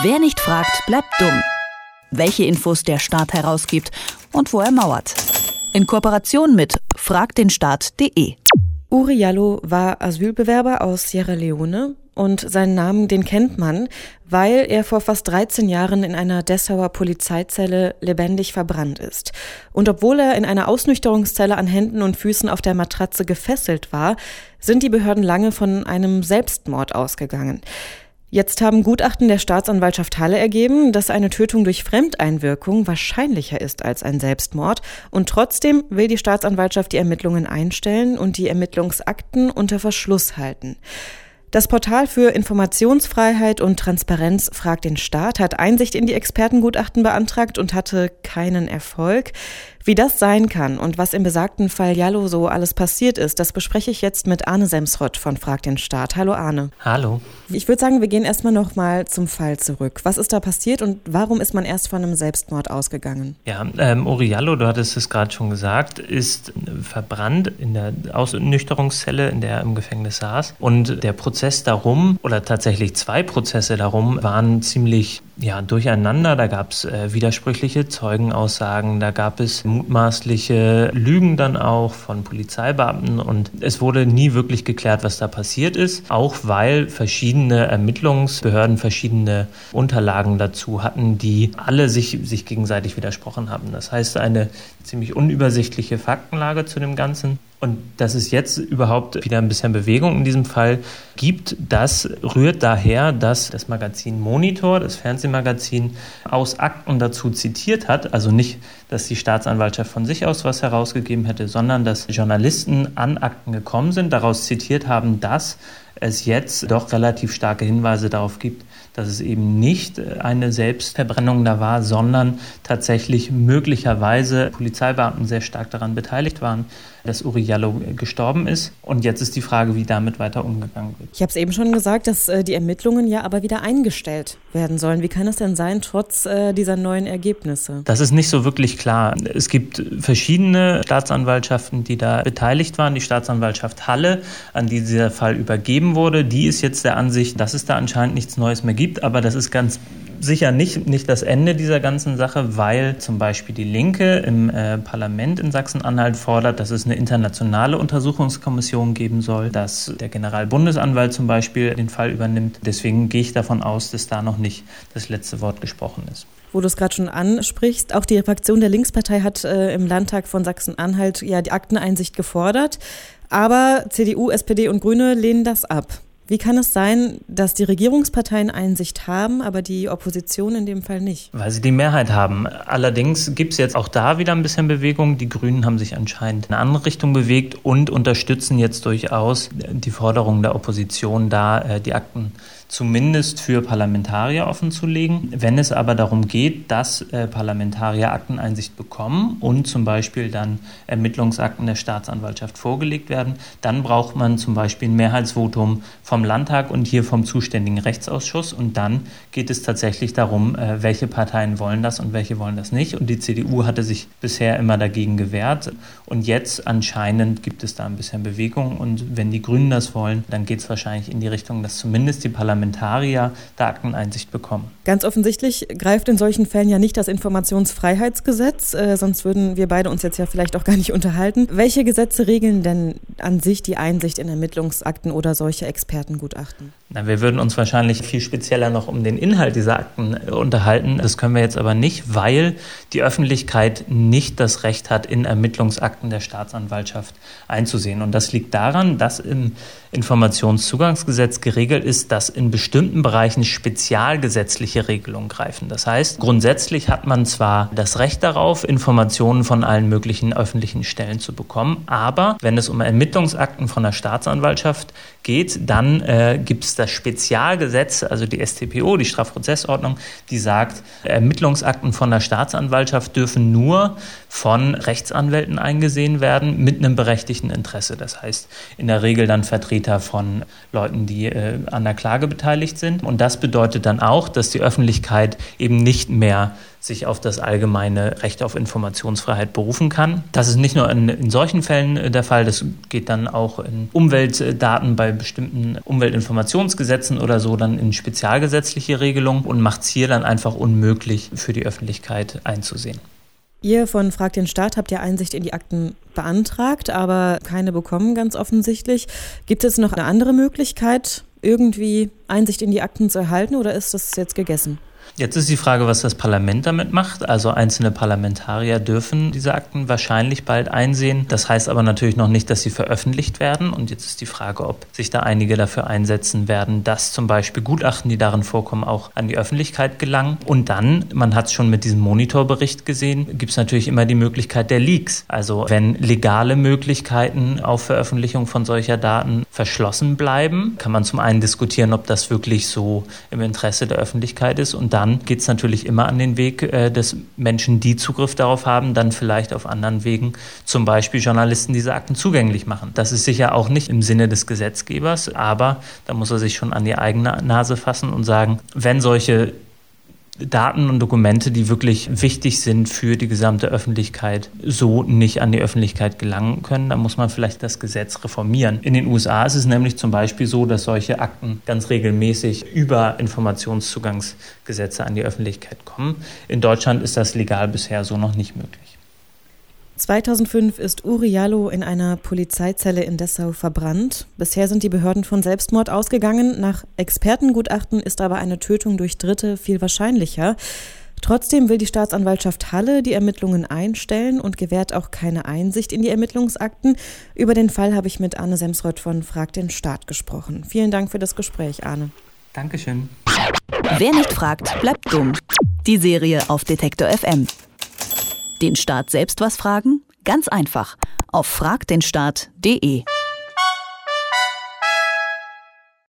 Wer nicht fragt, bleibt dumm. Welche Infos der Staat herausgibt und wo er mauert. In Kooperation mit fragdenstaat.de. Uri Jallo war Asylbewerber aus Sierra Leone und seinen Namen, den kennt man, weil er vor fast 13 Jahren in einer Dessauer Polizeizelle lebendig verbrannt ist. Und obwohl er in einer Ausnüchterungszelle an Händen und Füßen auf der Matratze gefesselt war, sind die Behörden lange von einem Selbstmord ausgegangen. Jetzt haben Gutachten der Staatsanwaltschaft Halle ergeben, dass eine Tötung durch Fremdeinwirkung wahrscheinlicher ist als ein Selbstmord. Und trotzdem will die Staatsanwaltschaft die Ermittlungen einstellen und die Ermittlungsakten unter Verschluss halten. Das Portal für Informationsfreiheit und Transparenz fragt den Staat, hat Einsicht in die Expertengutachten beantragt und hatte keinen Erfolg. Wie das sein kann und was im besagten Fall Jallo so alles passiert ist, das bespreche ich jetzt mit Arne Semsrott von Frag den Staat. Hallo Arne. Hallo. Ich würde sagen, wir gehen erstmal nochmal zum Fall zurück. Was ist da passiert und warum ist man erst von einem Selbstmord ausgegangen? Ja, ähm, Jallo, du hattest es gerade schon gesagt, ist verbrannt in der Ausnüchterungszelle, in der er im Gefängnis saß. Und der Prozess darum, oder tatsächlich zwei Prozesse darum, waren ziemlich ja, durcheinander. Da gab es äh, widersprüchliche Zeugenaussagen, da gab es mutmaßliche Lügen dann auch von Polizeibeamten und es wurde nie wirklich geklärt, was da passiert ist, auch weil verschiedene Ermittlungsbehörden verschiedene Unterlagen dazu hatten, die alle sich, sich gegenseitig widersprochen haben. Das heißt, eine ziemlich unübersichtliche Faktenlage zu dem Ganzen. Und dass es jetzt überhaupt wieder ein bisschen Bewegung in diesem Fall gibt, das rührt daher, dass das Magazin Monitor, das Fernsehmagazin, aus Akten dazu zitiert hat. Also nicht, dass die Staatsanwaltschaft von sich aus was herausgegeben hätte, sondern dass Journalisten an Akten gekommen sind, daraus zitiert haben, dass es jetzt doch relativ starke Hinweise darauf gibt, dass es eben nicht eine Selbstverbrennung da war, sondern tatsächlich möglicherweise Polizeibeamten sehr stark daran beteiligt waren, dass Uri Jallo gestorben ist. Und jetzt ist die Frage, wie damit weiter umgegangen wird. Ich habe es eben schon gesagt, dass äh, die Ermittlungen ja aber wieder eingestellt werden sollen. Wie kann es denn sein, trotz äh, dieser neuen Ergebnisse? Das ist nicht so wirklich klar. Es gibt verschiedene Staatsanwaltschaften, die da beteiligt waren. Die Staatsanwaltschaft Halle, an die dieser Fall übergeben wurde, die ist jetzt der Ansicht, dass es da anscheinend nichts Neues mehr gibt. Aber das ist ganz sicher nicht, nicht das Ende dieser ganzen Sache, weil zum Beispiel die Linke im äh, Parlament in Sachsen-Anhalt fordert, dass es eine internationale Untersuchungskommission geben soll, dass der Generalbundesanwalt zum Beispiel den Fall übernimmt. Deswegen gehe ich davon aus, dass da noch nicht das letzte Wort gesprochen ist wo du es gerade schon ansprichst. Auch die Fraktion der Linkspartei hat äh, im Landtag von Sachsen-Anhalt ja die Akteneinsicht gefordert. Aber CDU, SPD und Grüne lehnen das ab. Wie kann es sein, dass die Regierungsparteien Einsicht haben, aber die Opposition in dem Fall nicht? Weil sie die Mehrheit haben. Allerdings gibt es jetzt auch da wieder ein bisschen Bewegung. Die Grünen haben sich anscheinend in eine andere Richtung bewegt und unterstützen jetzt durchaus die Forderung der Opposition, da äh, die Akten zumindest für Parlamentarier offenzulegen. Wenn es aber darum geht, dass äh, Parlamentarier Akteneinsicht bekommen und zum Beispiel dann Ermittlungsakten der Staatsanwaltschaft vorgelegt werden, dann braucht man zum Beispiel ein Mehrheitsvotum vom Landtag und hier vom zuständigen Rechtsausschuss. Und dann geht es tatsächlich darum, äh, welche Parteien wollen das und welche wollen das nicht. Und die CDU hatte sich bisher immer dagegen gewehrt. Und jetzt anscheinend gibt es da ein bisschen Bewegung. Und wenn die Grünen das wollen, dann geht es wahrscheinlich in die Richtung, dass zumindest die Parlamentarier Parlamentarier da Akteneinsicht bekommen. Ganz offensichtlich greift in solchen Fällen ja nicht das Informationsfreiheitsgesetz, äh, sonst würden wir beide uns jetzt ja vielleicht auch gar nicht unterhalten. Welche Gesetze regeln denn an sich die Einsicht in Ermittlungsakten oder solche Expertengutachten? Na, wir würden uns wahrscheinlich viel spezieller noch um den Inhalt dieser Akten äh, unterhalten. Das können wir jetzt aber nicht, weil die Öffentlichkeit nicht das Recht hat, in Ermittlungsakten der Staatsanwaltschaft einzusehen. Und das liegt daran, dass im Informationszugangsgesetz geregelt ist, dass in bestimmten Bereichen spezialgesetzliche Regelungen greifen. Das heißt, grundsätzlich hat man zwar das Recht darauf, Informationen von allen möglichen öffentlichen Stellen zu bekommen, aber wenn es um Ermittlungsakten von der Staatsanwaltschaft geht, dann äh, gibt es das Spezialgesetz, also die StPO, die Strafprozessordnung, die sagt, Ermittlungsakten von der Staatsanwaltschaft dürfen nur von Rechtsanwälten eingesehen werden mit einem berechtigten Interesse. Das heißt, in der Regel dann Vertreter von Leuten, die äh, an der Klage beteiligt beteiligt sind. Und das bedeutet dann auch, dass die Öffentlichkeit eben nicht mehr sich auf das allgemeine Recht auf Informationsfreiheit berufen kann. Das ist nicht nur in, in solchen Fällen äh, der Fall, das geht dann auch in Umweltdaten bei bestimmten Umweltinformationsgesetzen oder so dann in spezialgesetzliche Regelungen und macht es hier dann einfach unmöglich für die Öffentlichkeit einzusehen. Ihr von Frag den Staat habt ja Einsicht in die Akten beantragt, aber keine bekommen, ganz offensichtlich. Gibt es noch eine andere Möglichkeit, irgendwie Einsicht in die Akten zu erhalten oder ist das jetzt gegessen? Jetzt ist die Frage, was das Parlament damit macht. Also einzelne Parlamentarier dürfen diese Akten wahrscheinlich bald einsehen. Das heißt aber natürlich noch nicht, dass sie veröffentlicht werden. Und jetzt ist die Frage, ob sich da einige dafür einsetzen werden, dass zum Beispiel Gutachten, die darin vorkommen, auch an die Öffentlichkeit gelangen. Und dann, man hat es schon mit diesem Monitorbericht gesehen, gibt es natürlich immer die Möglichkeit der Leaks. Also wenn legale Möglichkeiten auf Veröffentlichung von solcher Daten verschlossen bleiben, kann man zum einen diskutieren, ob das wirklich so im Interesse der Öffentlichkeit ist. Und dann geht es natürlich immer an den Weg, äh, dass Menschen, die Zugriff darauf haben, dann vielleicht auf anderen Wegen zum Beispiel Journalisten diese Akten zugänglich machen. Das ist sicher auch nicht im Sinne des Gesetzgebers, aber da muss er sich schon an die eigene Nase fassen und sagen, wenn solche Daten und Dokumente, die wirklich wichtig sind für die gesamte Öffentlichkeit, so nicht an die Öffentlichkeit gelangen können. Da muss man vielleicht das Gesetz reformieren. In den USA ist es nämlich zum Beispiel so, dass solche Akten ganz regelmäßig über Informationszugangsgesetze an die Öffentlichkeit kommen. In Deutschland ist das legal bisher so noch nicht möglich. 2005 ist Uri Jallo in einer Polizeizelle in Dessau verbrannt. Bisher sind die Behörden von Selbstmord ausgegangen. Nach Expertengutachten ist aber eine Tötung durch Dritte viel wahrscheinlicher. Trotzdem will die Staatsanwaltschaft Halle die Ermittlungen einstellen und gewährt auch keine Einsicht in die Ermittlungsakten. Über den Fall habe ich mit Arne Semsreuth von Frag den Staat gesprochen. Vielen Dank für das Gespräch, Arne. Dankeschön. Wer nicht fragt, bleibt dumm. Die Serie auf Detektor FM. Den Staat selbst was fragen? Ganz einfach. Auf fragdenstaat.de.